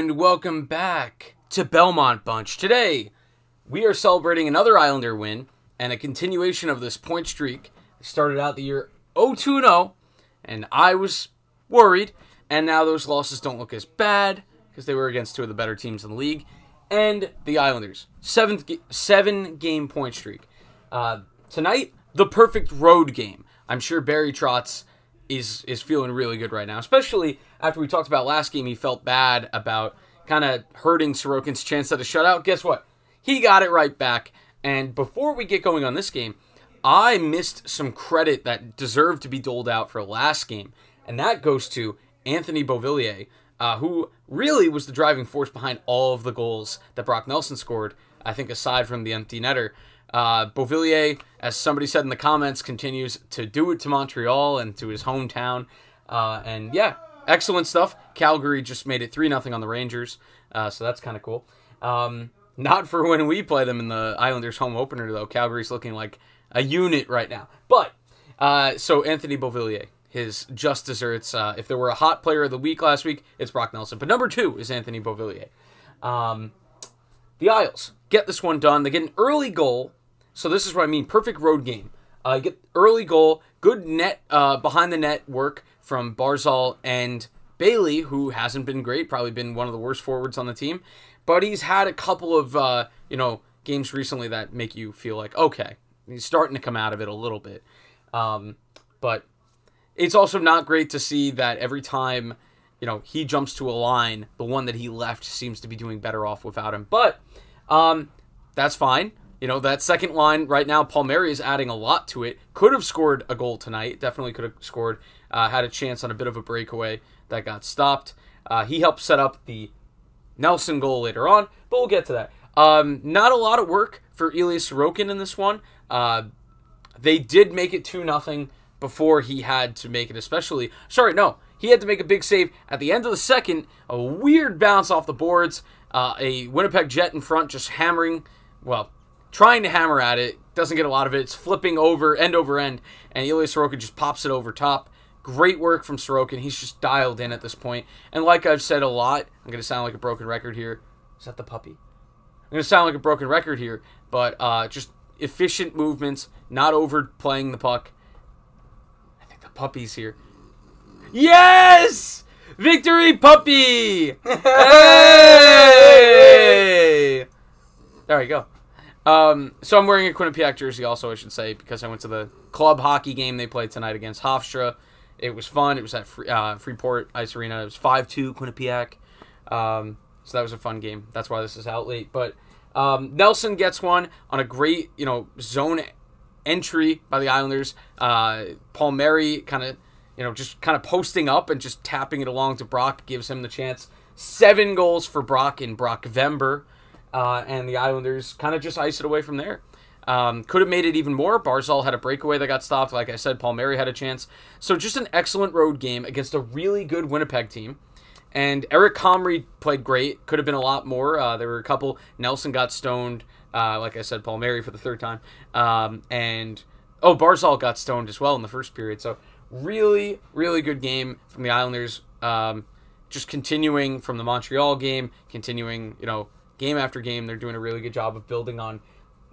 and welcome back to Belmont Bunch. Today, we are celebrating another Islander win and a continuation of this point streak. Started out the year 0-2-0, and I was worried, and now those losses don't look as bad because they were against two of the better teams in the league. And the Islanders, seventh seven game point streak. Uh, tonight, the perfect road game. I'm sure Barry Trotz is is feeling really good right now, especially after we talked about last game. He felt bad about kind of hurting Sorokin's chance at a shutout. Guess what? He got it right back. And before we get going on this game, I missed some credit that deserved to be doled out for last game, and that goes to Anthony Beauvillier, uh, who really was the driving force behind all of the goals that Brock Nelson scored. I think aside from the empty netter. Uh, Beauvillier, as somebody said in the comments, continues to do it to Montreal and to his hometown. Uh, and yeah, excellent stuff. Calgary just made it 3 0 on the Rangers, uh, so that's kind of cool. Um, not for when we play them in the Islanders home opener, though. Calgary's looking like a unit right now. But, uh, so Anthony Beauvillier, his just desserts. Uh, if there were a hot player of the week last week, it's Brock Nelson. But number two is Anthony Beauvillier. Um, the Isles get this one done. They get an early goal. So this is what I mean. Perfect road game. Uh, get early goal, good net uh, behind the net work from Barzal and Bailey, who hasn't been great, probably been one of the worst forwards on the team, but he's had a couple of uh, you know games recently that make you feel like okay, he's starting to come out of it a little bit. Um, but it's also not great to see that every time you know he jumps to a line, the one that he left seems to be doing better off without him. But um, that's fine. You know, that second line right now, Palmieri is adding a lot to it. Could have scored a goal tonight. Definitely could have scored. Uh, had a chance on a bit of a breakaway that got stopped. Uh, he helped set up the Nelson goal later on, but we'll get to that. Um, not a lot of work for Elias Sorokin in this one. Uh, they did make it 2 nothing before he had to make it, especially. Sorry, no. He had to make a big save at the end of the second. A weird bounce off the boards. Uh, a Winnipeg Jet in front just hammering. Well, trying to hammer at it, doesn't get a lot of it. It's flipping over end over end, and Ilya Sorokin just pops it over top. Great work from Sorokin. He's just dialed in at this point. And like I've said a lot, I'm going to sound like a broken record here. Is that the puppy? I'm going to sound like a broken record here, but uh, just efficient movements, not overplaying the puck. I think the puppy's here. Yes! Victory, puppy! hey! There we go. Um, so I'm wearing a Quinnipiac jersey also, I should say, because I went to the club hockey game they played tonight against Hofstra. It was fun. It was at Free, uh, Freeport Ice Arena. It was 5-2 Quinnipiac. Um, so that was a fun game. That's why this is out late. But um, Nelson gets one on a great, you know, zone entry by the Islanders. Uh, Palmieri kind of, you know, just kind of posting up and just tapping it along to Brock gives him the chance. Seven goals for Brock in Brock Vember. Uh, and the Islanders kind of just ice it away from there. Um, could have made it even more. Barzal had a breakaway that got stopped. Like I said, Paul Palmieri had a chance. So just an excellent road game against a really good Winnipeg team. And Eric Comrie played great. Could have been a lot more. Uh, there were a couple. Nelson got stoned. Uh, like I said, Paul Palmieri for the third time. Um, and oh, Barzal got stoned as well in the first period. So really, really good game from the Islanders. Um, just continuing from the Montreal game, continuing, you know, game after game. They're doing a really good job of building on,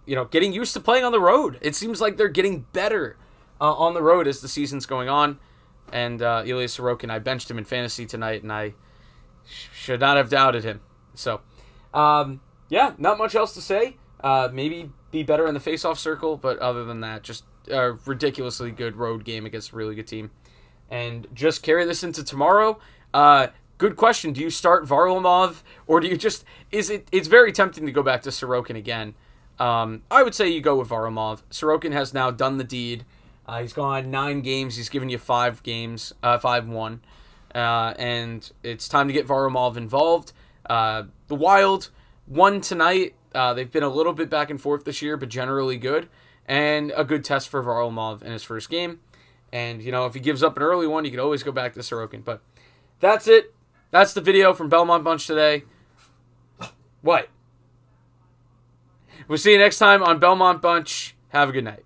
you know, getting used to playing on the road. It seems like they're getting better uh, on the road as the season's going on. And uh, Ilya Sorokin, I benched him in fantasy tonight, and I sh- should not have doubted him. So, um, yeah, not much else to say. Uh, maybe be better in the face-off circle, but other than that, just a ridiculously good road game against a really good team. And just carry this into tomorrow. Uh, good question. Do you start Varlamov or do you just is it it's very tempting to go back to Sorokin again. Um, I would say you go with Varlamov. Sorokin has now done the deed. Uh, he's gone nine games. He's given you five games, uh, five one, uh, and it's time to get Varlamov involved. Uh, the Wild won tonight. Uh, they've been a little bit back and forth this year, but generally good, and a good test for Varlamov in his first game. And you know, if he gives up an early one, you can always go back to Sorokin. But that's it. That's the video from Belmont Bunch today. What? We'll see you next time on Belmont Bunch. Have a good night.